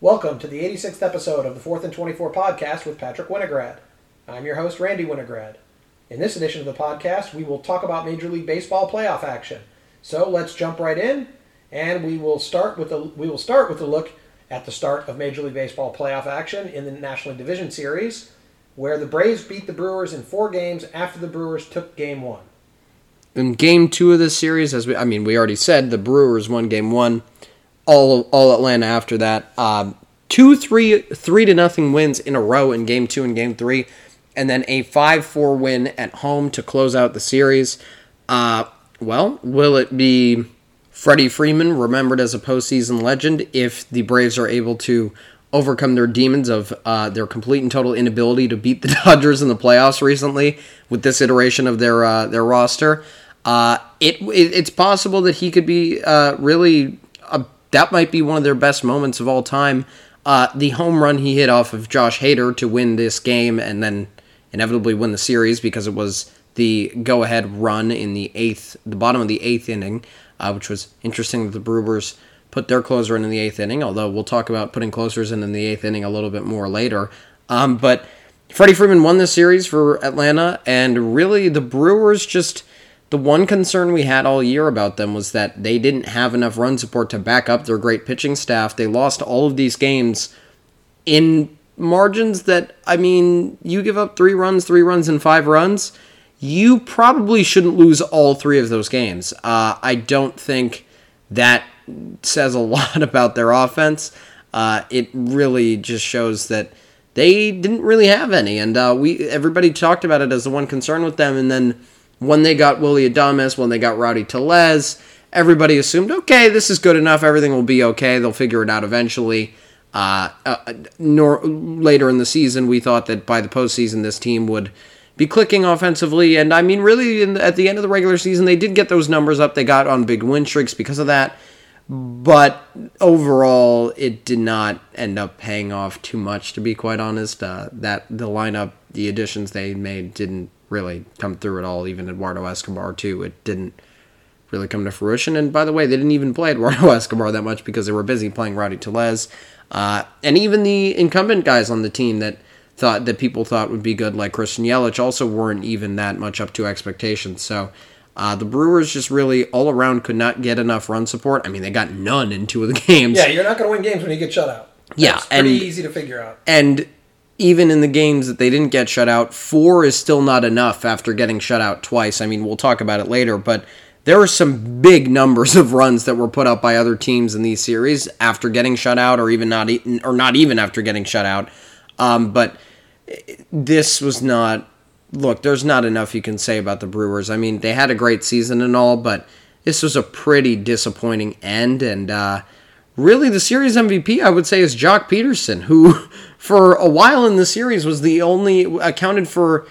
Welcome to the 86th episode of the 4th and 24 podcast with Patrick Winograd. I'm your host, Randy Winograd. In this edition of the podcast, we will talk about Major League Baseball playoff action. So let's jump right in, and we will start with a we will start with a look at the start of Major League Baseball playoff action in the National League Division Series, where the Braves beat the Brewers in four games after the Brewers took Game One. In Game Two of this series, as we I mean we already said, the Brewers won Game One, all all Atlanta after that. Um, two, three, three to nothing wins in a row in Game Two and Game Three and then a 5 4 win at home to close out the series. Uh, well, will it be Freddie Freeman remembered as a postseason legend if the Braves are able to overcome their demons of uh, their complete and total inability to beat the Dodgers in the playoffs recently with this iteration of their uh, their roster? Uh, it, it, it's possible that he could be uh, really that might be one of their best moments of all time. Uh, the home run he hit off of Josh Hader to win this game and then inevitably win the series because it was the go ahead run in the eighth, the bottom of the eighth inning, uh, which was interesting that the Brewers put their closer in in the eighth inning, although we'll talk about putting closers in in the eighth inning a little bit more later. Um, but Freddie Freeman won this series for Atlanta, and really the Brewers just. The one concern we had all year about them was that they didn't have enough run support to back up their great pitching staff. They lost all of these games in margins that I mean, you give up three runs, three runs, and five runs, you probably shouldn't lose all three of those games. Uh, I don't think that says a lot about their offense. Uh, it really just shows that they didn't really have any, and uh, we everybody talked about it as the one concern with them. And then when they got Willie Adames, when they got Rowdy Tellez, everybody assumed, okay, this is good enough. Everything will be okay. They'll figure it out eventually. Uh, uh, nor later in the season, we thought that by the postseason, this team would be clicking offensively. And I mean, really, the, at the end of the regular season, they did get those numbers up. They got on big win streaks because of that. But overall, it did not end up paying off too much, to be quite honest. Uh, that the lineup, the additions they made, didn't really come through at all. Even Eduardo Escobar, too, it didn't really come to fruition. And by the way, they didn't even play Eduardo Escobar that much because they were busy playing Rowdy Tellez. Uh, and even the incumbent guys on the team that thought that people thought would be good, like Christian Yelich, also weren't even that much up to expectations. So uh, the Brewers just really all around could not get enough run support. I mean, they got none in two of the games. Yeah, you're not going to win games when you get shut out. That's yeah, pretty and, easy to figure out. And even in the games that they didn't get shut out, four is still not enough after getting shut out twice. I mean, we'll talk about it later, but there were some big numbers of runs that were put up by other teams in these series after getting shut out, or even not, or not even after getting shut out. Um, but this was not. Look, there's not enough you can say about the Brewers. I mean, they had a great season and all, but this was a pretty disappointing end. And uh, really, the series MVP, I would say, is Joc Pederson, who, for a while in the series, was the only accounted for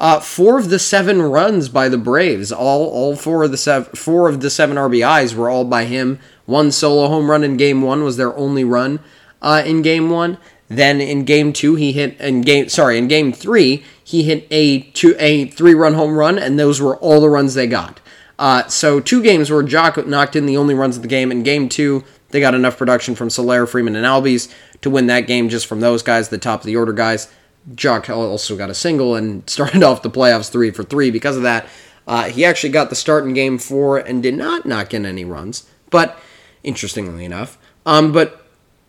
uh, four of the seven runs by the Braves, all all four of the seven four of the seven RBIs were all by him. One solo home run in Game One was their only run uh, in Game One. Then in Game Two, he hit in game sorry in Game Three he hit a two a three run home run, and those were all the runs they got. Uh, so two games where Joc knocked in the only runs of the game. In Game Two, they got enough production from Soler, Freeman, and Albies to win that game just from those guys, the top of the order guys. Joc also got a single and started off the playoffs three for three because of that. Uh, he actually got the start in game four and did not knock in any runs, but interestingly enough. Um, but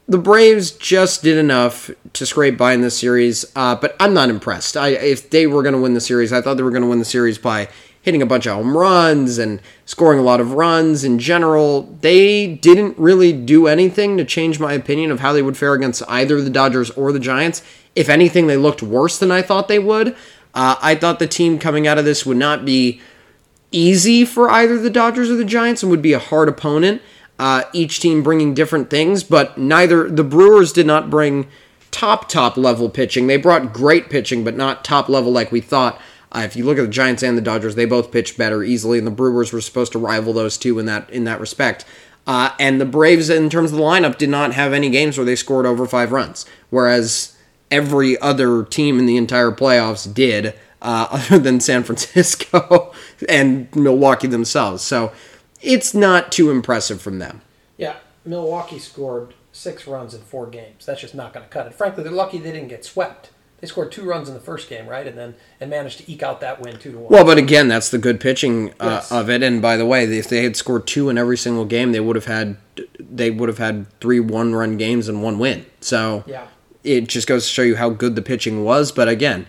the Braves just did enough to scrape by in this series, uh, but I'm not impressed. I, if they were going to win the series, I thought they were going to win the series by hitting a bunch of home runs and scoring a lot of runs in general. They didn't really do anything to change my opinion of how they would fare against either the Dodgers or the Giants. If anything, they looked worse than I thought they would. Uh, I thought the team coming out of this would not be easy for either the Dodgers or the Giants and would be a hard opponent. Uh, each team bringing different things, but neither the Brewers did not bring top top level pitching. They brought great pitching, but not top level like we thought. Uh, if you look at the Giants and the Dodgers, they both pitched better easily, and the Brewers were supposed to rival those two in that in that respect. Uh, and the Braves, in terms of the lineup, did not have any games where they scored over five runs, whereas every other team in the entire playoffs did, uh, other than San Francisco and Milwaukee themselves. So it's not too impressive from them. Yeah, Milwaukee scored six runs in four games. That's just not going to cut it. Frankly, they're lucky they didn't get swept. They scored two runs in the first game, right, and then and managed to eke out that win two to one. Well, but again, that's the good pitching uh, Yes. of it. And by the way, if they had scored two in every single game, they would have had they would have had three one run games and one win. So Yeah. it just goes to show you how good the pitching was. But again,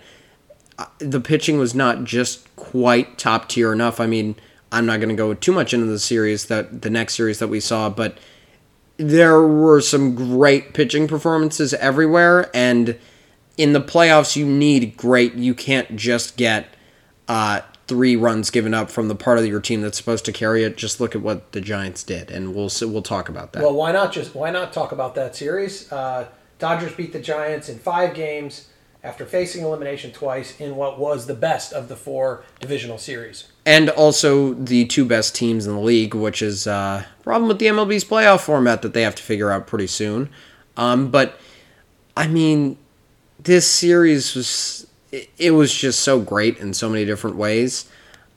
uh, the pitching was not just quite top tier enough. I mean, I'm not going to go too much into the series that the next series that we saw, but there were some great pitching performances everywhere and in the playoffs you need great you can't just get uh, three runs given up from the part of your team that's supposed to carry it just look at what the giants did and we'll we'll talk about that Well, why not just why not talk about that series? Uh, Dodgers beat the Giants in five games after facing elimination twice in what was the best of the four divisional series. and also the two best teams in the league, which is uh, problem with the MLB's playoff format that they have to figure out pretty soon. Um, but I mean, this series was it, it was just so great in so many different ways.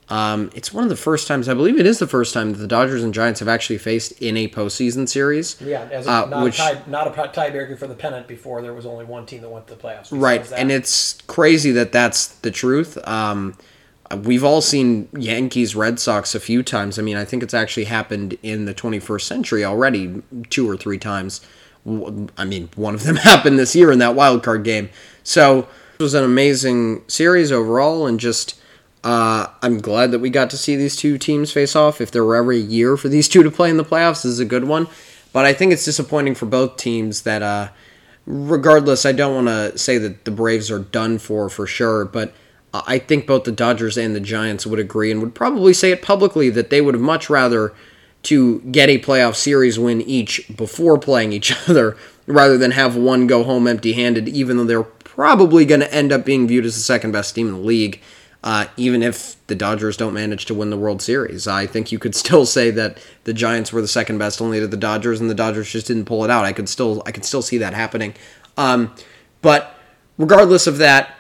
Um, it's one of the first times I believe it is the first time that the Dodgers and Giants have actually faced in a postseason series. Yeah, as a, Uh, not, which- a tie, not a tiebreaker for the pennant before there was only one team that went to the playoffs. Right, and it's crazy that that's the truth. Um, we've all seen Yankees Red Sox a few times. I mean, I think it's actually happened in the 21st century already, two or three times. I mean, one of them happened this year in that wild card game. So it was an amazing series overall, and just uh, I'm glad that we got to see these two teams face off. If there were ever a year for these two to play in the playoffs, this is a good one. But I think it's disappointing for both teams that. Uh, regardless, I don't want to say that the Braves are done for for sure, but I think both the Dodgers and the Giants would agree and would probably say it publicly that they would have much rather to get a playoff series win each before playing each other rather than have one go home empty-handed even though they're probably going to end up being viewed as the second best team in the league uh, even if the Dodgers don't manage to win the World Series. I think you could still say that the Giants were the second best only to the Dodgers, and the Dodgers just didn't pull it out. I could still I could still see that happening. Um, but regardless of that,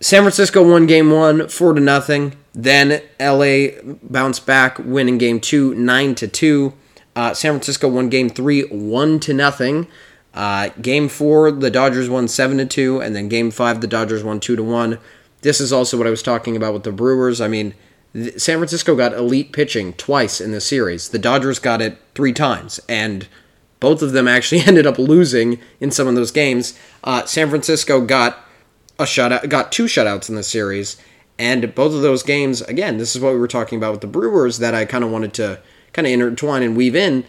San Francisco won game one, four to nothing. Then LA bounced back, winning game two, nine to two. Uh, San Francisco won game three, one to nothing. Uh, game four, the Dodgers won seven to two, and then game five, the Dodgers won two to one. This is also what I was talking about with the Brewers. I mean, th- San Francisco got elite pitching twice in the series. The Dodgers got it three times, and both of them actually ended up losing in some of those games. Uh, San Francisco got a shutout, got two shutouts in the series, and both of those games. Again, this is what we were talking about with the Brewers that I kind of wanted to kind of intertwine and weave in.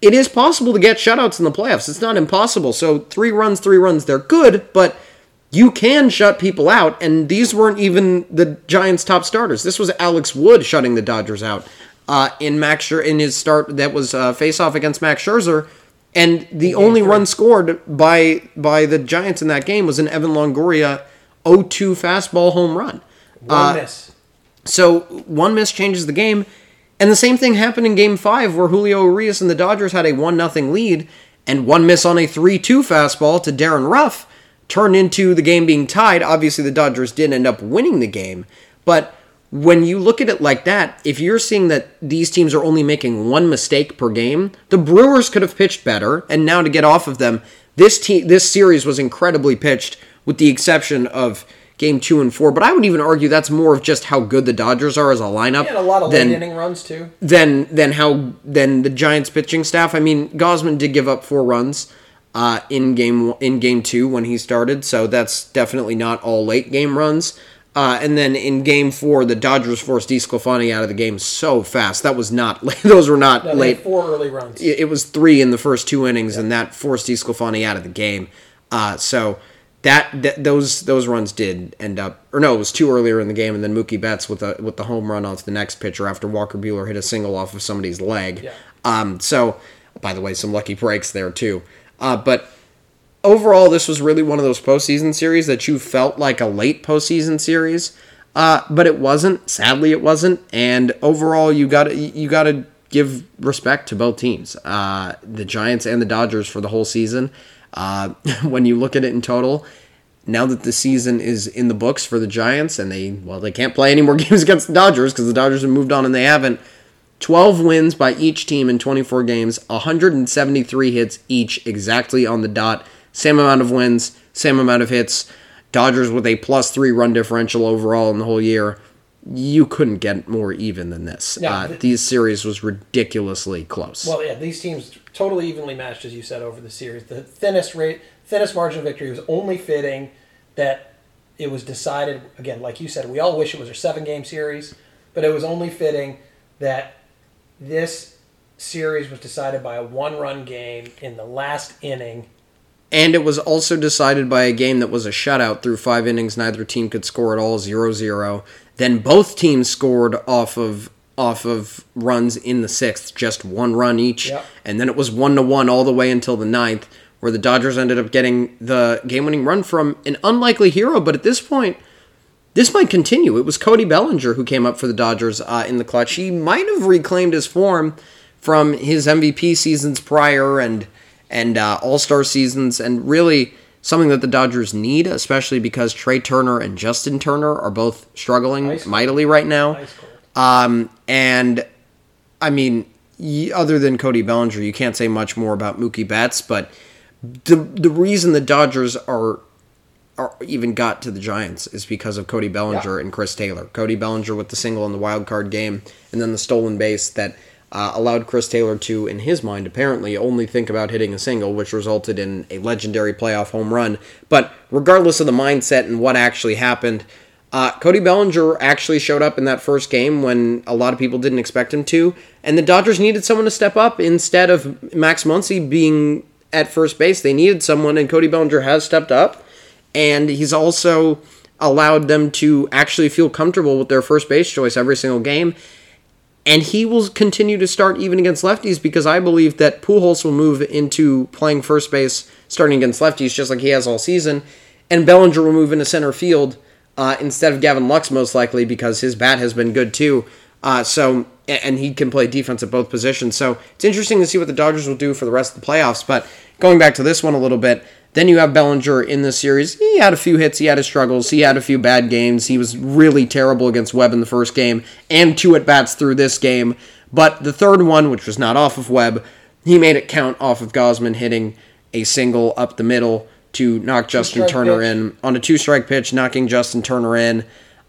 It is possible to get shutouts in the playoffs. It's not impossible. So three runs, three runs, they're good, but you can shut people out, and these weren't even the Giants' top starters. This was Alex Wood shutting the Dodgers out uh, in Max Scher- in his start that was uh, face off against Max Scherzer, and the only run scored by by the Giants in that game was an Evan Longoria 0-2 fastball home run. One uh, miss. So one miss changes the game, and the same thing happened in Game Five where Julio Urias and the Dodgers had a one 0 lead, and one miss on a three-two fastball to Darin Ruf turned into the game being tied. Obviously, the Dodgers didn't end up winning the game, but when you look at it like that, if you're seeing that these teams are only making one mistake per game, the Brewers could have pitched better, and now to get off of them, this team, this series was incredibly pitched, with the exception of game two and four. But I would even argue that's more of just how good the Dodgers are as a lineup And a lot of than late inning runs too. than than how than the Giants pitching staff. I mean, Gausman did give up four runs uh, in game in game two when he started, so that's definitely not all late game runs. Uh, and then in game four, the Dodgers forced DeSclafani out of the game so fast. That was not those were not No, late four early runs. it was three in the first two innings, and that forced DeSclafani out of the game. Uh, so that, that those those runs did end up, or no, it was two earlier in the game, and then Mookie Betts with a with the home run onto the next pitcher after Walker Buehler hit a single off of somebody's leg. Yeah. Um, so, by the way, some lucky breaks there too. Uh, but overall, this was really one of those postseason series that you felt like a late postseason series, uh, but it wasn't. Sadly, it wasn't. And overall, you got you got to give respect to both teams, uh, the Giants and the Dodgers for the whole season. Uh, when you look at it in total, now that the season is in the books for the Giants and they well they can't play any more games against the Dodgers because the Dodgers have moved on and they haven't. 12 wins by each team in 24 games, 173 hits each, exactly on the dot. Same amount of wins, same amount of hits. Dodgers with a plus three run differential overall in the whole year. You couldn't get more even than this. Yeah. Uh, these series was ridiculously close. Well, yeah, these teams totally evenly matched, as you said, over the series. The thinnest rate, thinnest margin of victory was only fitting that it was decided. Again, like you said, we all wish it was a seven-game series, but it was only fitting that this series was decided by a one-run game in the last inning. And it was also decided by a game that was a shutout through five innings. Neither team could score at all, 0-0. Then both teams scored off of off of runs in the sixth, just one run each. Yep. And then it was one to one all the way until the ninth, where the Dodgers ended up getting the game-winning run from an unlikely hero. But at this point, this might continue. It was Cody Bellinger who came up for the Dodgers uh, in the clutch. He might have reclaimed his form from his MVP seasons prior and and uh, All Star seasons, and really something that the Dodgers need, especially because Trea Turner and Justin Turner are both struggling mightily right now. Ice cold. Um, and I mean, y- other than Cody Bellinger, you can't say much more about Mookie Betts. But the the reason the Dodgers are are even got to the Giants is because of Cody Bellinger Yeah. and Chris Taylor. Cody Bellinger with the single in the wild card game, and then the stolen base that uh, allowed Chris Taylor to, in his mind, apparently only think about hitting a single, which resulted in a legendary playoff home run. But regardless of the mindset and what actually happened, uh, Cody Bellinger actually showed up in that first game when a lot of people didn't expect him to, and the Dodgers needed someone to step up instead of Max Muncy being at first base. They needed someone, and Cody Bellinger has stepped up, and he's also allowed them to actually feel comfortable with their first base choice every single game. And he will continue to start even against lefties because I believe that Pujols will move into playing first base starting against lefties just like he has all season, and Bellinger will move into center field uh, instead of Gavin Lux most likely because his bat has been good too. Uh, so and he can play defense at both positions. So it's interesting to see what the Dodgers will do for the rest of the playoffs. But going back to this one a little bit, then you have Bellinger in this series. He had a few hits, he had his struggles, he had a few bad games. He was really terrible against Webb in the first game, and two at bats through this game. But the third one, which was not off of Webb, he made it count off of Gausman hitting a single up the middle to knock Justin Turner pitch. in on a two strike pitch, knocking Justin Turner in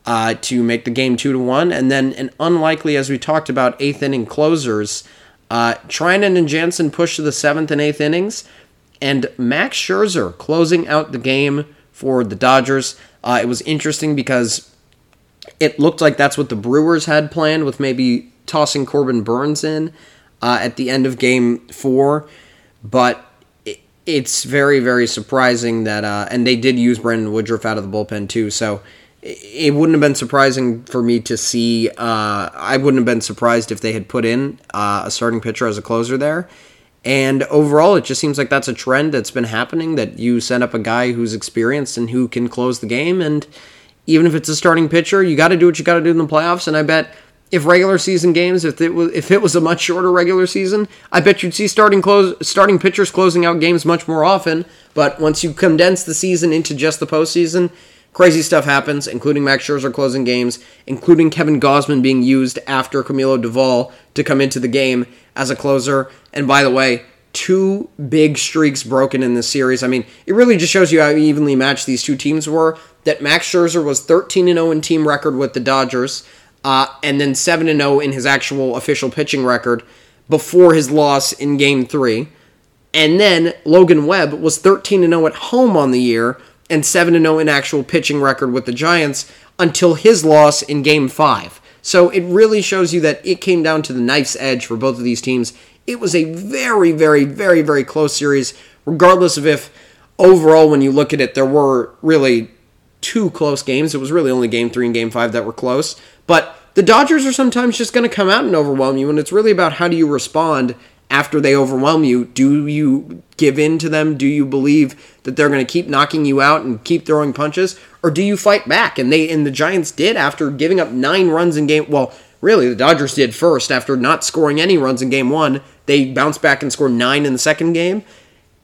uh, to make the game two to one. And then an unlikely, as we talked about, eighth inning closers. Uh, Treinen and Jansen pushed to the seventh and eighth innings, and Max Scherzer closing out the game for the Dodgers. Uh, it was interesting because it looked like that's what the Brewers had planned with maybe tossing Corbin Burnes in uh, at the end of game four. But it's very, very surprising that, uh, and they did use Brandon Woodruff out of the bullpen too. So it, wouldn't have been surprising for me to see, uh, I wouldn't have been surprised if they had put in uh, a starting pitcher as a closer there. And overall, it just seems like that's a trend that's been happening that you send up a guy who's experienced and who can close the game. And even if it's a starting pitcher, you got to do what you got to do in the playoffs. And I bet if regular season games, if it was if it was a much shorter regular season, I bet you'd see starting close starting pitchers closing out games much more often. But once you condense the season into just the postseason, crazy stuff happens, including Max Scherzer closing games, including Kevin Gausman being used after Camilo Doval to come into the game as a closer. And by the way, two big streaks broken in this series. I mean, it really just shows you how evenly matched these two teams were. That Max Scherzer was 13 0 in team record with the Dodgers, uh, and then 7 0 in his actual official pitching record before his loss in Game Three. And then Logan Webb was 13 0 at home on the year and 7 0 in actual pitching record with the Giants until his loss in Game 5. So it really shows you that it came down to the knife's edge for both of these teams. It was a very, very, very, very close series, regardless of if overall, when you look at it, there were really two close games. It was really only game three and game five that were close. But the Dodgers are sometimes just going to come out and overwhelm you, and it's really about how do you respond after they overwhelm you. Do you give in to them? Do you believe that they're going to keep knocking you out and keep throwing punches, or do you fight back? And they and the Giants did after giving up nine runs in game. Well, really, the Dodgers did first after not scoring any runs in game one. They bounced back and scored nine in the second game.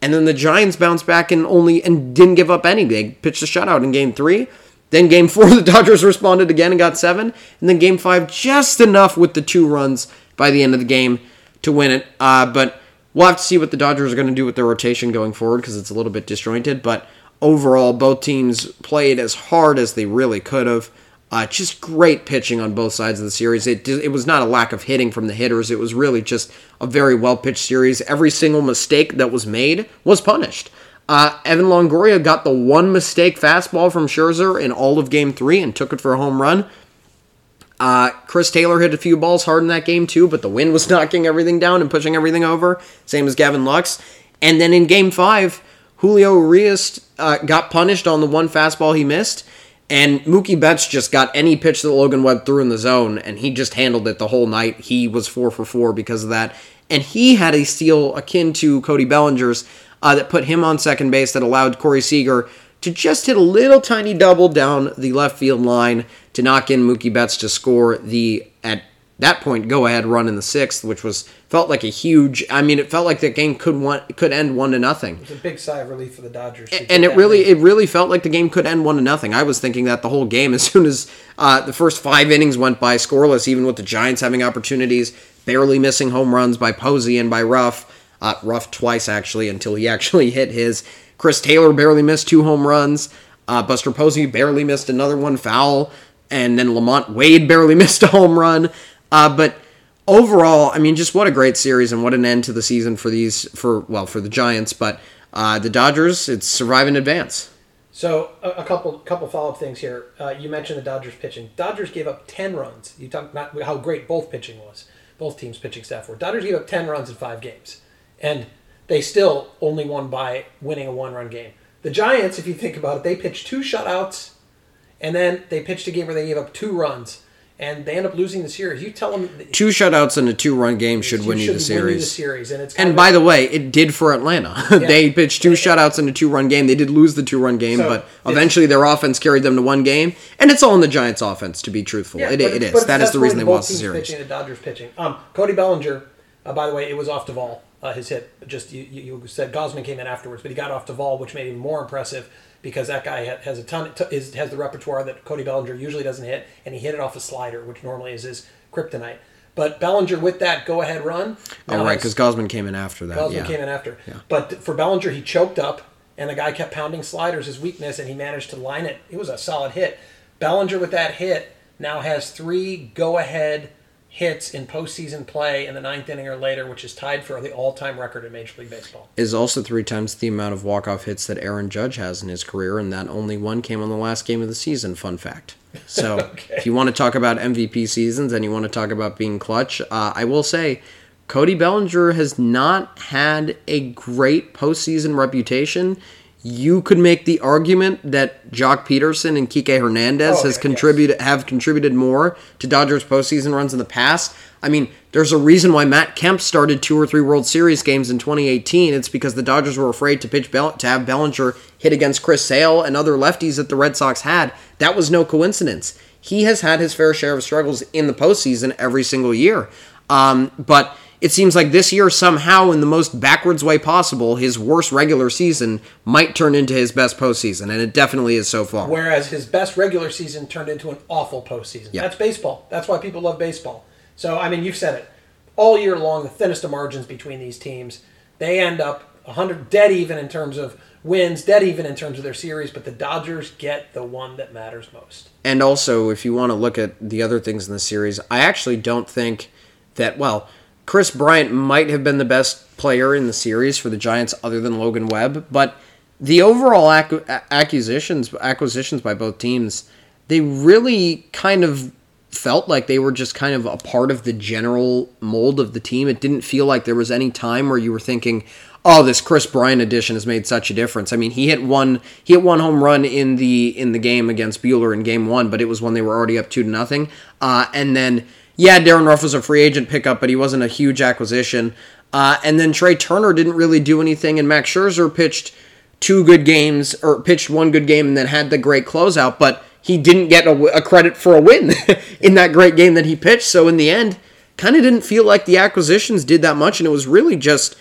And then the Giants bounced back and only and didn't give up any. They pitched a shutout in game three. Then game four, the Dodgers responded again and got seven. And then game five, just enough with the two runs by the end of the game to win it. Uh, but we'll have to see what the Dodgers are going to do with their rotation going forward because it's a little bit disjointed. But overall, both teams played as hard as they really could have. Uh, just great pitching on both sides of the series. It it was not a lack of hitting from the hitters. It was really just a very well pitched series. Every single mistake that was made was punished. Uh, Evan Longoria got the one mistake fastball from Scherzer in all of Game Three and took it for a home run. Uh, Chris Taylor hit a few balls hard in that game too, but the wind was knocking everything down and pushing everything over. Same as Gavin Lux. And then in Game Five, Julio Urias uh, got punished on the one fastball he missed. And Mookie Betts just got any pitch that Logan Webb threw in the zone, and he just handled it the whole night. He was four for four because of that. And he had a steal akin to Cody Bellinger's uh, that put him on second base that allowed Corey Seager to just hit a little tiny double down the left field line to knock in Mookie Betts to score the, at that point, go ahead run in the sixth, which was felt like a huge. I mean, it felt like that game could one could end one to nothing. It was a big sigh of relief for the Dodgers. to And it really, lead. it really felt like the game could end one to nothing. I was thinking that the whole game, as soon as uh, the first five innings went by scoreless, even with the Giants having opportunities, barely missing home runs by Posey and by Ruf, uh, Ruf twice actually until he actually hit his. Chris Taylor barely missed two home runs. Uh, Buster Posey barely missed another one foul, and then LaMonte Wade barely missed a home run. Uh, but overall, I mean, just what a great series and what an end to the season for these for well for the Giants, but uh, the Dodgers, it's survive in advance. So a, a couple couple follow up things here. Uh, you mentioned the Dodgers pitching. Dodgers gave up ten runs. You talked about how great both pitching was. Both teams' pitching staff were. Dodgers gave up ten runs in five games, and they still only won by winning a one run game. The Giants, if you think about it, they pitched two shutouts, and then they pitched a game where they gave up two runs, and they end up losing the series. You tell them Two shutouts in a two-run game should win you the should win you the series. series, and it's And by the way, it did for Atlanta. they pitched two shutouts in a two-run game. They did lose the two-run game, So, but eventually their offense carried them to one game. And it's all in the Giants' offense, to be truthful. Yeah, it, it is. That is the reason they lost the series. Pitching, the Dodgers pitching. Um, Cody Bellinger, uh, by the way, it was off Doval. Uh, his hit. Just you, you you said Gausman came in afterwards, but he got off Doval, which made him more impressive because that guy has a ton is, has the repertoire that Cody Bellinger usually doesn't hit, and he hit it off a slider, which normally is his kryptonite. But Bellinger with that go ahead run. Oh, right, because Gausman came in after that. Gausman yeah. came in after. Yeah. But for Bellinger, he choked up, and the guy kept pounding sliders, his weakness, and he managed to line it. It was a solid hit. Bellinger with that hit now has three go-ahead hits in postseason play in the ninth inning or later, which is tied for the all-time record in Major League Baseball. is also three times the amount of walk-off hits that Aaron Judge has in his career, and that only one came on the last game of the season. Fun fact. So, if you want to talk about MVP seasons and you want to talk about being clutch, uh, I will say Cody Bellinger has not had a great postseason reputation. You could make the argument that Joc Pederson and Kike Hernandez Oh, has contributed have contributed more to Dodgers postseason runs in the past. I mean, there's a reason why Matt Kemp started two or three World Series games in 2018. It's because the Dodgers were afraid to pitch Bell- to have Bellinger hit against Chris Sale and other lefties that the Red Sox had. That was no coincidence. He has had his fair share of struggles in the postseason every single year. Um, but it seems like this year, somehow, in the most backwards way possible, his worst regular season might turn into his best postseason, and it definitely is so far. Whereas his best regular season turned into an awful postseason. Yeah. That's baseball. That's why people love baseball. So, I mean, you've said it. All year long, the thinnest of margins between these teams. They end up 100 dead even in terms of wins, dead even in terms of their series, but the Dodgers get the one that matters most. And also, if you want to look at the other things in the series, I actually don't think that, well, Kris Bryant might have been the best player in the series for the Giants other than Logan Webb, but the overall ac- acquisitions acquisitions by both teams, they really kind of felt like they were just kind of a part of the general mold of the team. It didn't feel like there was any time where you were thinking, "Oh, this Kris Bryant addition has made such a difference." I mean, he hit one he hit one home run in the in the game against Buehler in game 1, but it was when they were already up 2 to nothing. Uh, and then yeah, Darin Ruf was a free agent pickup, but he wasn't a huge acquisition. Uh, and then Trea Turner didn't really do anything, and Max Scherzer pitched two good games, or pitched one good game, and then had the great closeout, but he didn't get a credit for a win in that great game that he pitched. So in the end, kind of didn't feel like the acquisitions did that much, and it was really just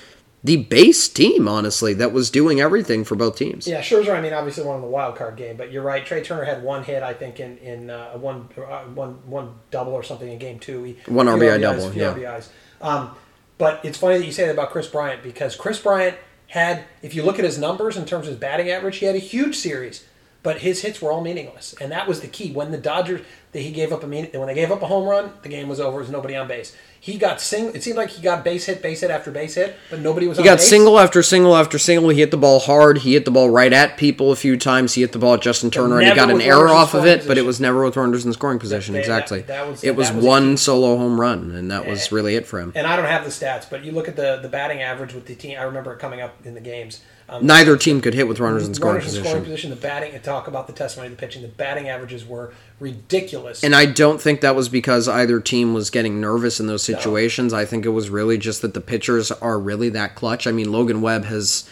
the base team, honestly, that was doing everything for both teams. Yeah, Scherzer. I mean, obviously won the wild card game, but you're right. Trea Turner had one hit, I think, in in uh, one uh, one one double or something in game two. He, One RBI RBIs, double, yeah. RBIs. Um, but it's funny that you say that about Kris Bryant because Kris Bryant had, if you look at his numbers in terms of his batting average, he had a huge series, but his hits were all meaningless, and that was the key. When the Dodgers, that he gave up a mean, when they gave up a home run, the game was over. There was nobody on base. He got sing. It seemed like he got base hit, base hit after base hit, but nobody was. He got base. single after single after single. He hit the ball hard. He hit the ball right at people a few times. He hit the ball at Justin Turner, and he got an error off of it, but it was never with runners in scoring position. That- exactly. that- that was- it was was one solo home run, and that was really it for him. And I don't have the stats, but you look at the the batting average with the team. I remember it coming up in the games. Um, Neither team could hit with runners in scoring runners position. scoring position. The batting. and Talk about the testimony of the pitching. The batting averages were ridiculous. And I don't think that was because either team was getting nervous in those situations. I think it was really just that the pitchers are really that clutch. I mean, Logan Webb has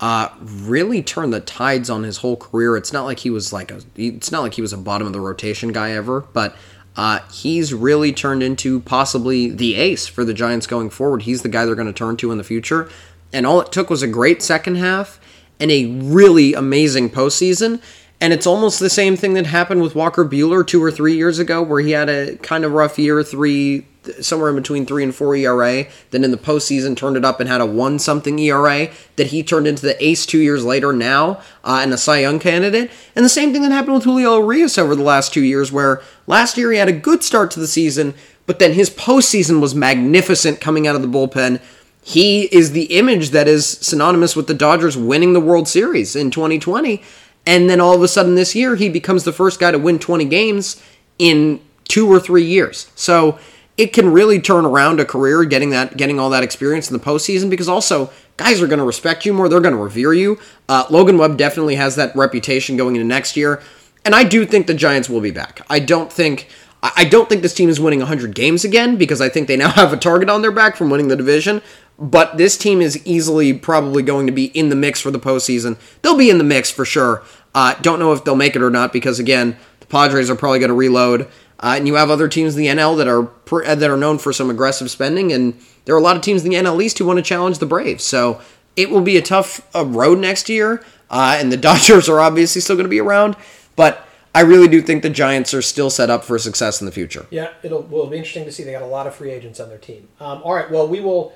uh, really turned the tides on his whole career. It's not like he was like a it's not like he was a bottom of the rotation guy ever, but uh, he's really turned into possibly the ace for the Giants going forward. He's the guy they're going to turn to in the future. And all it took was a great second half and a really amazing postseason. And it's almost the same thing that happened with Walker Buehler two or three years ago, where he had a kind of rough year, three somewhere in between three and four ERA. Then in the postseason, turned it up and had a one something ERA that he turned into the ace two years later now, uh, and a Cy Young candidate. And the same thing that happened with Julio Urias over the last two years, where last year he had a good start to the season, but then his postseason was magnificent coming out of the bullpen. He is the image that is synonymous with the Dodgers winning the World Series in 2020. And then all of a sudden this year, he becomes the first guy to win 20 games in two or three years. So it can really turn around a career getting that getting all that experience in the postseason because also guys are going to respect you more. They're going to revere you. Uh, Logan Webb definitely has that reputation going into next year. And I do think the Giants will be back. I don't think I don't think this team is winning 100 games again because I think they now have a target on their back from winning the division. But this team is easily probably going to be in the mix for the postseason. They'll be in the mix for sure. Uh, don't know if they'll make it or not because again, the Padres are probably going to reload, uh, and you have other teams in the NL that are pr- that are known for some aggressive spending, and there are a lot of teams in the NL East who want to challenge the Braves. So it will be a tough uh, road next year, uh, and the Dodgers are obviously still going to be around, but. I really do think the Giants are still set up for success in the future. Yeah, it'll will be interesting to see. They got a lot of free agents on their team. Um, all right, well, we will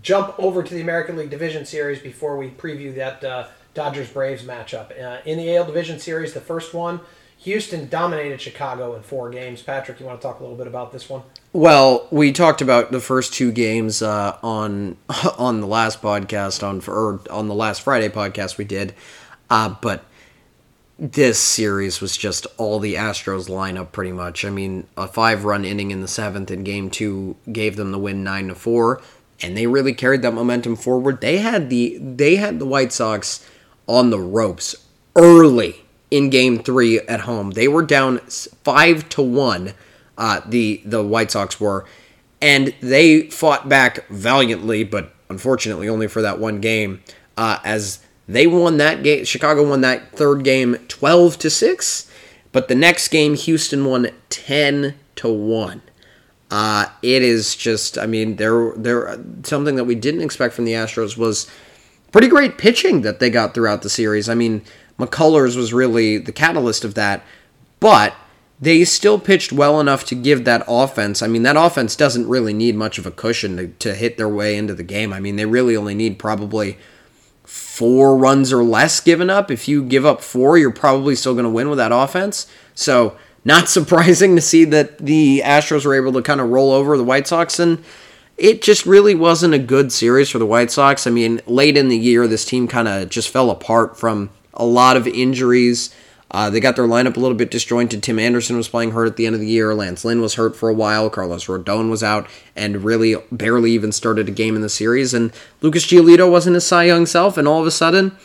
jump over to the American League Division Series before we preview that uh, Dodgers Braves matchup. Uh, in the AL Division Series, the first one, Houston dominated Chicago in four games. Patrick, you want to talk a little bit about this one? Well, we talked about the first two games uh, on on the last podcast on or on the last Friday podcast we did, uh, but this series was just all the Astros lineup pretty much. I mean, a five run inning in the seventh in game two gave them the win nine to four, and they really carried that momentum forward. They had the they had the White Sox on the ropes early in game three at home. They were down five to one. Uh, the the White Sox were, and they fought back valiantly, but unfortunately only for that one game. Uh, as they won that game, Chicago won that third game twelve to six, but the next game Houston won ten to one. Uh, it is just, I mean, there, there, something that we didn't expect from the Astros was pretty great pitching that they got throughout the series. I mean, McCullers was really the catalyst of that, but they still pitched well enough to give that offense. I mean, that offense doesn't really need much of a cushion to, to hit their way into the game. I mean, they really only need probably four runs or less given up. If you give up four, you're probably still going to win with that offense. So, not surprising to see that the Astros were able to kind of roll over the White Sox and it just really wasn't a good series for the White Sox. I mean, late in the year, this team kind of just fell apart from a lot of injuries. Uh, they got their lineup a little bit disjointed. Tim Anderson was playing hurt at the end of the year. Lance Lynn was hurt for a while. Carlos Rodon was out and really barely even started a game in the series. And Lucas Giolito wasn't his Cy Young self. And all of a sudden,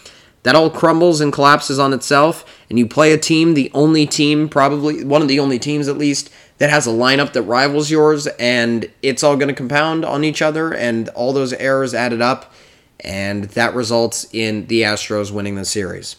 that all crumbles and collapses on itself. And you play a team, the only team, probably one of the only teams at least, that has a lineup that rivals yours. And it's all going to compound on each other. And all those errors added up. And that results in the Astros winning the series.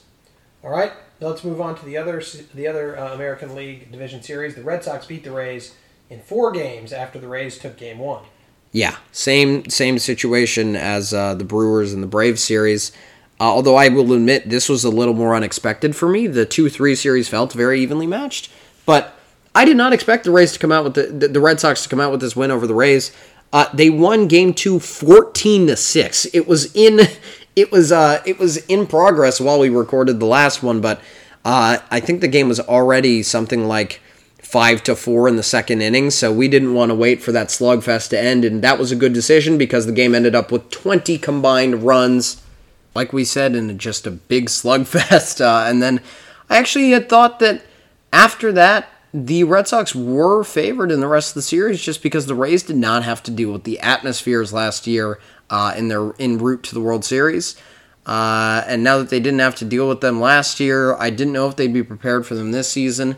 All right, let's move on to the other the other uh, American League Division Series. The Red Sox beat the Rays in four games after the Rays took Game One. Yeah, same same situation as uh, the Brewers and the Braves series. Uh, although I will admit this was a little more unexpected for me. The two three series felt very evenly matched, but I did not expect the Rays to come out with the the, Red Sox to come out with this win over the Rays. Uh, they won Game Two 14 to six. It was in it was uh, it was in progress while we recorded the last one, but uh, I think the game was already something like five to four in the second inning, so we didn't want to wait for that slugfest to end, and that was a good decision because the game ended up with 20 combined runs, like we said, in just a big slugfest. Uh, and then I actually had thought that after that, the Red Sox were favored in the rest of the series just because the Rays did not have to deal with the atmospheres last year uh, in their en route to the World Series. Uh, and now that they didn't have to deal with them last year, I didn't know if they'd be prepared for them this season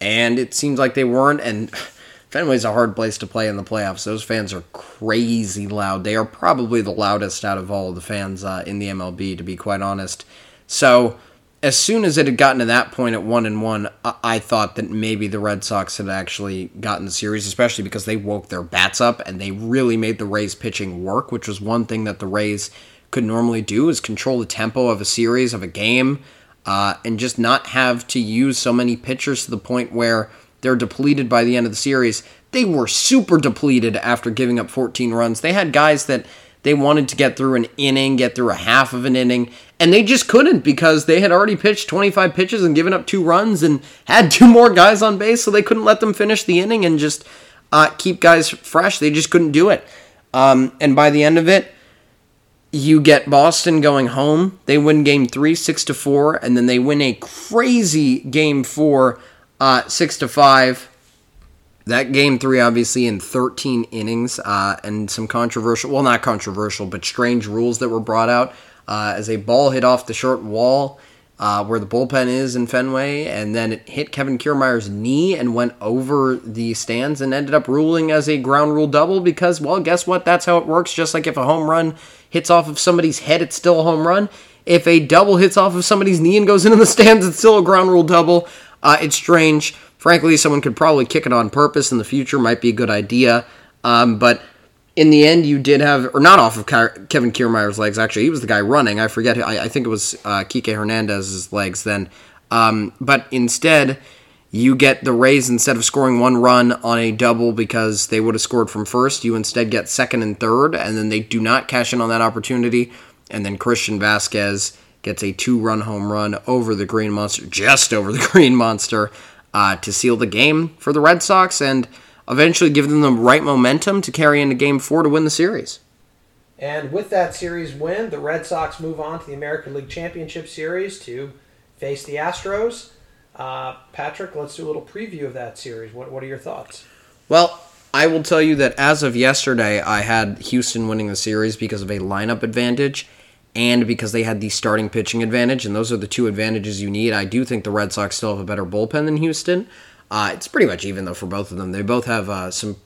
and it seems like they weren't. And Fenway's a hard place to play in the playoffs. Those fans are crazy loud. They are probably the loudest out of all the fans uh, in the MLB, to be quite honest. So as soon as it had gotten to that point at one and one, I thought that maybe the Red Sox had actually gotten the series, especially because they woke their bats up and they really made the Rays pitching work, which was one thing that the Rays could normally do is control the tempo of a series of a game uh, and just not have to use so many pitchers to the point where they're depleted by the end of the series. They were super depleted after giving up 14 runs. They had guys that they wanted to get through an inning, get through a half of an inning, and they just couldn't because they had already pitched 25 pitches and given up two runs and had two more guys on base, so they couldn't let them finish the inning and just uh, keep guys fresh. They just couldn't do it. Um, and by the end of it, you get Boston going home. They win game three, six to four, and then they win a crazy game four, uh, six to five. That game three, obviously, in 13 innings, uh, and some controversial, well, not controversial, but strange rules that were brought out uh, as a ball hit off the short wall uh, where the bullpen is in Fenway, and then it hit Kevin Kiermaier's knee and went over the stands and ended up ruling as a ground rule double because, well, guess what? That's how it works. Just like if a home run hits off of somebody's head, it's still a home run. If a double hits off of somebody's knee and goes into the stands, it's still a ground rule double. Uh, it's strange. Frankly, someone could probably kick it on purpose in the future. Might be a good idea. Um, but in the end, you did have, or not off of Kevin Kiermaier's legs, actually. He was the guy running. I forget. I, I think it was uh, Kike Hernandez's legs then. Um, but instead, you get the Rays instead of scoring one run on a double because they would have scored from first. You instead get second and third, and then they do not cash in on that opportunity. And then Christian Vazquez gets a two run home run over the Green Monster, just over the Green Monster, uh, to seal the game for the Red Sox. And eventually give them the right momentum to carry into game four to win the series. And with that series win, the Red Sox move on to the American League Championship Series to face the Astros. Uh, Patrick, let's do a little preview of that series. What, what are your thoughts? Well, I will tell you that as of yesterday, I had Houston winning the series because of a lineup advantage and because they had the starting pitching advantage, and those are the two advantages you need. I do think the Red Sox still have a better bullpen than Houston. Uh, it's pretty much even though for both of them. They both have uh, some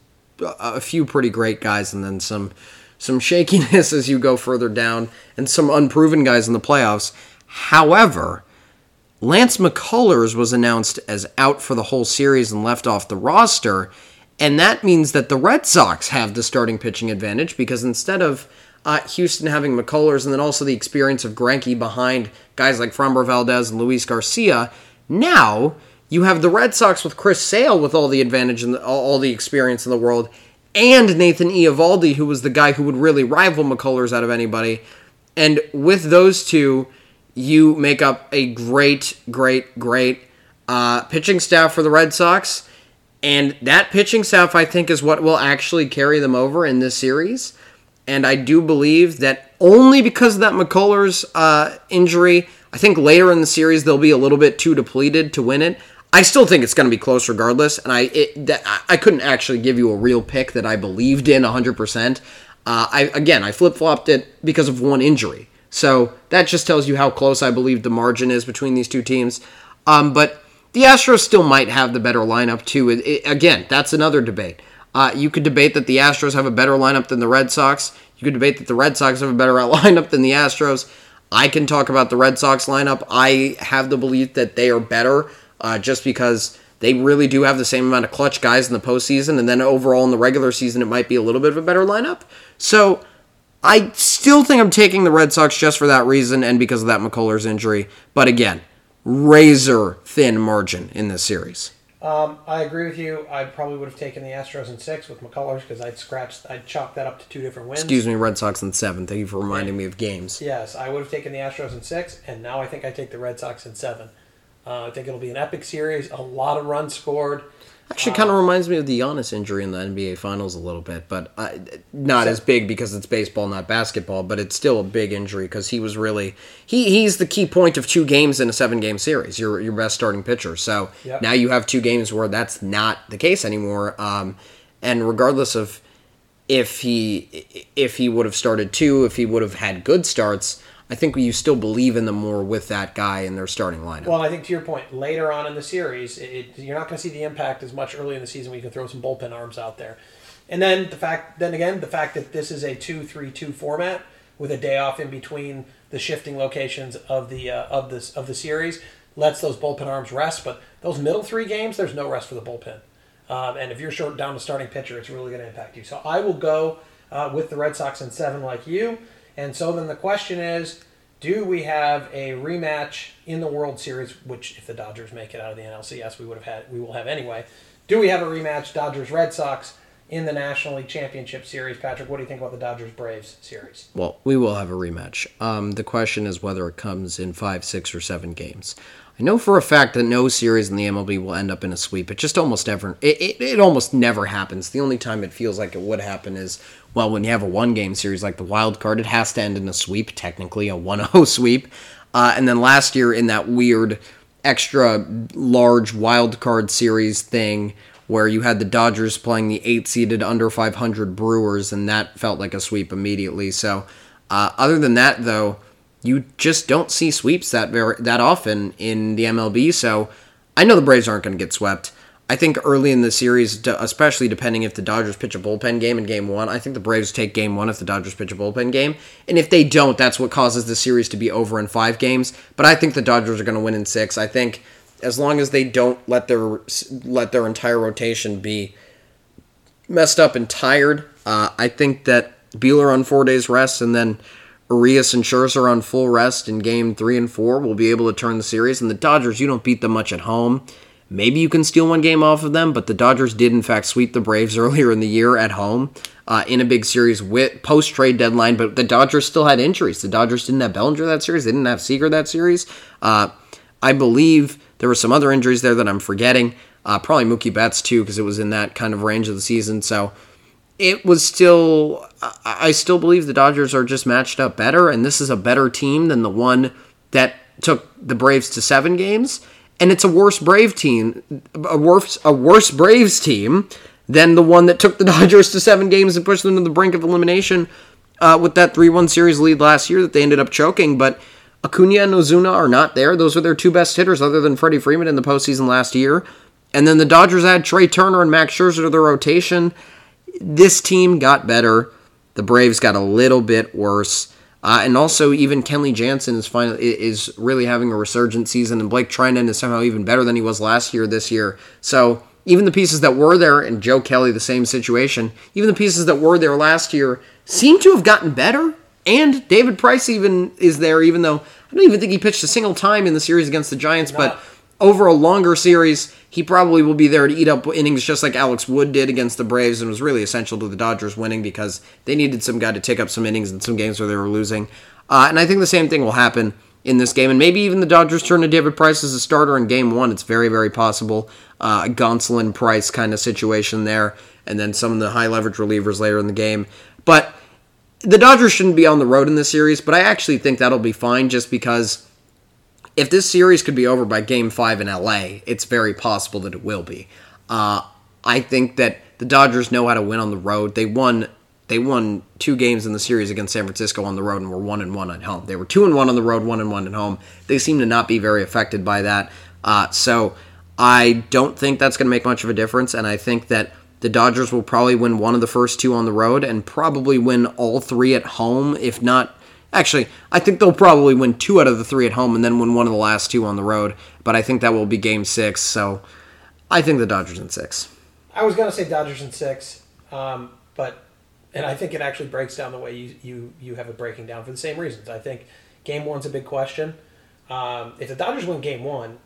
a few pretty great guys, and then some some shakiness as you go further down, and some unproven guys in the playoffs. However, Lance McCullers was announced as out for the whole series and left off the roster, and that means that the Red Sox have the starting pitching advantage because instead of uh, Houston having McCullers and then also the experience of Greinke behind guys like Framber Valdez and Luis Garcia, now you have the Red Sox with Chris Sale with all the advantage and all the experience in the world, and Nathan Eovaldi, who was the guy who would really rival McCullers out of anybody. And with those two, you make up a great, great, great uh, pitching staff for the Red Sox. And that pitching staff, I think, is what will actually carry them over in this series. And I do believe that only because of that McCullers uh, injury, I think later in the series they'll be a little bit too depleted to win it. I still think it's going to be close regardless, and I it, that, I couldn't actually give you a real pick that I believed in 100%. Uh, I again, I flip flopped it because of one injury, so that just tells you how close I believe the margin is between these two teams. Um, but the Astros still might have the better lineup too. It, it, again, that's another debate. Uh, you could debate that the Astros have a better lineup than the Red Sox. You could debate that the Red Sox have a better lineup than the Astros. I can talk about the Red Sox lineup. I have the belief that they are better uh, just because they really do have the same amount of clutch guys in the postseason, and then overall in the regular season, it might be a little bit of a better lineup. So I still think I'm taking the Red Sox just for that reason and because of that McCullers injury. But again, razor thin margin in this series. Um, I agree with you. I probably would have taken the Astros in six with McCullers because I'd scratched, I'd chalked that up to two different wins. Excuse me, Red Sox in seven. Thank you for reminding me of games. Yes, I would have taken the Astros in six, and now I think I take the Red Sox in seven. Uh, I think it'll be an epic series. A lot of runs scored. Actually, kind of reminds me of the Giannis injury in the NBA Finals a little bit, but uh, not as big because it's baseball, not basketball. But it's still a big injury because he was really he he's the key point of two games in a seven game series. Your your best starting pitcher. So Yep. now you have two games where that's not the case anymore. Um, and regardless of if he if he would have started two, if he would have had good starts, I think you still believe in them more with that guy in their starting lineup. Well, I think to your point, later on in the series, it, you're not going to see the impact as much early in the season when you can throw some bullpen arms out there. And then the fact, then again, the fact that this is a two-three-two format with a day off in between the shifting locations of the uh, of this of the series lets those bullpen arms rest. But those middle three games, there's no rest for the bullpen. Um, and if you're short down to starting pitcher, it's really going to impact you. So I will go uh, with the Red Sox in seven, like you. And so then the question is, do we have a rematch in the World Series? Which, if the Dodgers make it out of the NLCS, we would have had, we will have anyway. Do we have a rematch, Dodgers Red Sox, in the National League Championship Series? Patrick, what do you think about the Dodgers Braves series? Well, we will have a rematch. Um, the question is whether it comes in five, six, or seven games. I know for a fact that no series in the MLB will end up in a sweep. It just almost never. It, it, it almost never happens. The only time it feels like it would happen is well when you have a one game series like the wild card. It has to end in a sweep, technically a 1-0 sweep. Uh, and then last year in that weird extra large wild card series thing where you had the Dodgers playing the eight seeded under 500 Brewers, and that felt like a sweep immediately. So, uh, other than that, though, you just don't see sweeps that very that often in the MLB. So, I know the Braves aren't going to get swept. I think early in the series, especially depending if the Dodgers pitch a bullpen game in game one, I think the Braves take game one if the Dodgers pitch a bullpen game. And if they don't, that's what causes the series to be over in five games. But I think the Dodgers are going to win in six. I think as long as they don't let their let their entire rotation be messed up and tired, uh, I think that Buehler on four days rest and then Urias and Scherzer on full rest in game three and four will be able to turn the series. And the Dodgers, you don't beat them much at home. Maybe you can steal one game off of them, but the Dodgers did in fact sweep the Braves earlier in the year at home uh, in a big series with post trade deadline. But the Dodgers still had injuries. The Dodgers didn't have Bellinger that series. They didn't have Seager that series. Uh, I believe there were some other injuries there that I'm forgetting. Uh, probably Mookie Betts too, because it was in that kind of range of the season. So it was still. I still believe the Dodgers are just matched up better, and this is a better team than the one that took the Braves to seven games. And it's a worse Brave team, a worse a worse Braves team than the one that took the Dodgers to seven games and pushed them to the brink of elimination uh, with that three one series lead last year that they ended up choking. But Acuna and Ozuna are not there. Those are their two best hitters, other than Freddie Freeman in the postseason last year. And then the Dodgers add Trea Turner and Max Scherzer to their rotation. This team got better. The Braves got a little bit worse. Uh, and also, even Kenley Jansen is finally is really having a resurgent season, and Blake Treinen is somehow even better than he was last year. This year, so even the pieces that were there, and Joe Kelly, the same situation. Even the pieces that were there last year seem to have gotten better. And David Price even is there, even though I don't even think he pitched a single time in the series against the Giants. But over a longer series, he probably will be there to eat up innings just like Alex Wood did against the Braves and was really essential to the Dodgers winning because they needed some guy to take up some innings in some games where they were losing. Uh, and I think the same thing will happen in this game. And maybe even the Dodgers turn to David Price as a starter in game one. It's very, very possible. Uh, a Gonsolin Price kind of situation there. And then some of the high leverage relievers later in the game. But the Dodgers shouldn't be on the road in this series, but I actually think that'll be fine just because if this series could be over by game five in LA, it's very possible that it will be. Uh, I think that the Dodgers know how to win on the road. They won they won two games in the series against San Francisco on the road and were one and one at home. They were two and one on the road, one and one at home. They seem to not be very affected by that. Uh, so I don't think that's going to make much of a difference, and I think that the Dodgers will probably win one of the first two on the road and probably win all three at home, if not. Actually, I think they'll probably win two out of the three at home and then win one of the last two on the road. But I think that will be game six. So I think the Dodgers in six. I was going to say Dodgers in six, um, but and I think it actually breaks down the way you, you you have it breaking down for the same reasons. I think game one's a big question. Um, if the Dodgers win game one,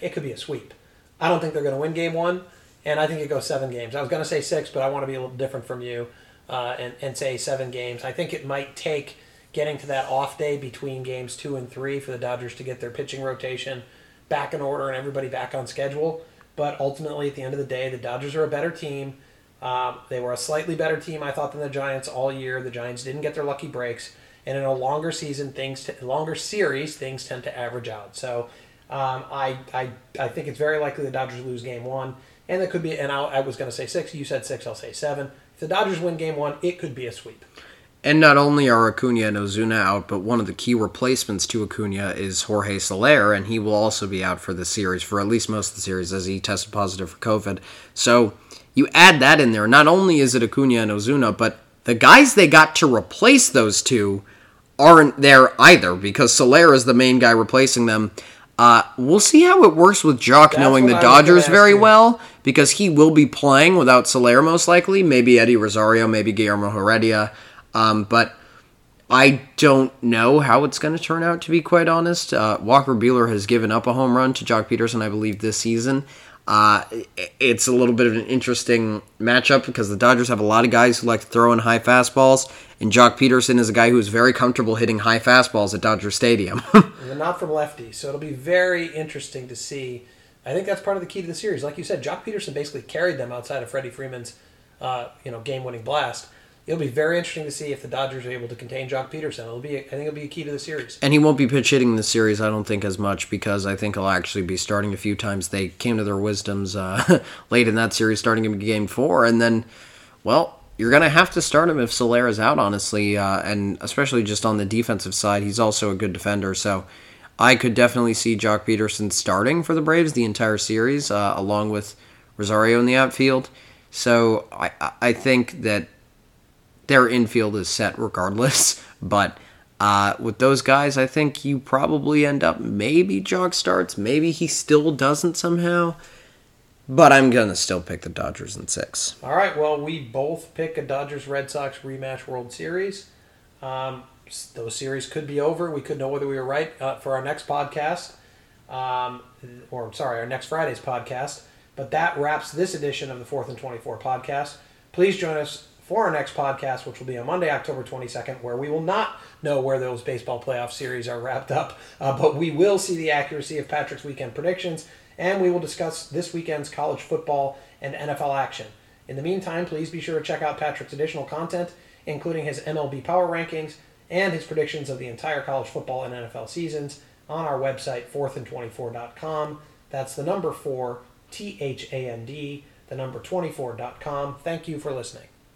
it could be a sweep. I don't think they're going to win game one, and I think it goes seven games. I was going to say six, but I want to be a little different from you uh, and, and say seven games. I think it might take getting to that off day between games two and three for the Dodgers to get their pitching rotation back in order and everybody back on schedule. But ultimately, at the end of the day, the Dodgers are a better team. Um, they were a slightly better team, I thought, than the Giants all year. The Giants didn't get their lucky breaks, and in a longer season, things, t- longer series, things tend to average out. So, um, I, I, I think it's very likely the Dodgers lose Game One, and it could be. And I, I was going to say six. You said six. I'll say seven. If the Dodgers win Game One, it could be a sweep. And not only are Acuna and Ozuna out, but one of the key replacements to Acuna is Jorge Soler, and he will also be out for the series, for at least most of the series, as he tested positive for COVID. So you add that in there. Not only is it Acuna and Ozuna, but the guys they got to replace those two aren't there either, because Soler is the main guy replacing them. Uh, we'll see how it works with Joc That's knowing the I Dodgers very you. well because he will be playing without Soler most likely. Maybe Eddie Rosario, maybe Guillermo Heredia. Um, but I don't know how it's going to turn out, to be quite honest. Uh, Walker Buehler has given up a home run to Joc Pederson, I believe, this season. Uh, it's a little bit of an interesting matchup because the Dodgers have a lot of guys who like to throw in high fastballs, and Joc Pederson is a guy who is very comfortable hitting high fastballs at Dodger Stadium. they're not from lefty, So it'll be very interesting to see. I think that's part of the key to the series. Like you said, Joc Pederson basically carried them outside of Freddie Freeman's, uh, you know, game-winning blast. It'll be very interesting to see if the Dodgers are able to contain Joc Pederson. It'll be, I think, it'll be a key to the series. And he won't be pitch hitting the series, I don't think, as much because I think he'll actually be starting a few times. They came to their wisdoms uh, late in that series, starting in game four, and then, well, you're gonna have to start him if Soler is out, honestly, uh, and especially just on the defensive side, he's also a good defender. So I could definitely see Joc Pederson starting for the Braves the entire series, uh, along with Rosario in the outfield. So I- I think that their infield is set regardless. But uh, with those guys, I think you probably end up maybe Joc starts, maybe he still doesn't somehow. But I'm gonna still pick the Dodgers in six. All right. Well, we both pick a Dodgers Red Sox rematch World Series. Um, those series could be over. We could know whether we were right uh, for our next podcast, um, or sorry, our next Friday's podcast. But that wraps this edition of the Fourth and Twenty Four podcast. Please join us for our next podcast, which will be on Monday, October twenty second, where we will not know where those baseball playoff series are wrapped up, uh, but we will see the accuracy of Patrick's weekend predictions, and we will discuss this weekend's college football and NFL action. In the meantime, please be sure to check out Patrick's additional content, including his MLB power rankings and his predictions of the entire college football and NFL seasons on our website, fourthandtwenty-four.com. That's the number four, T H A N D, the number 24.com. Thank you for listening.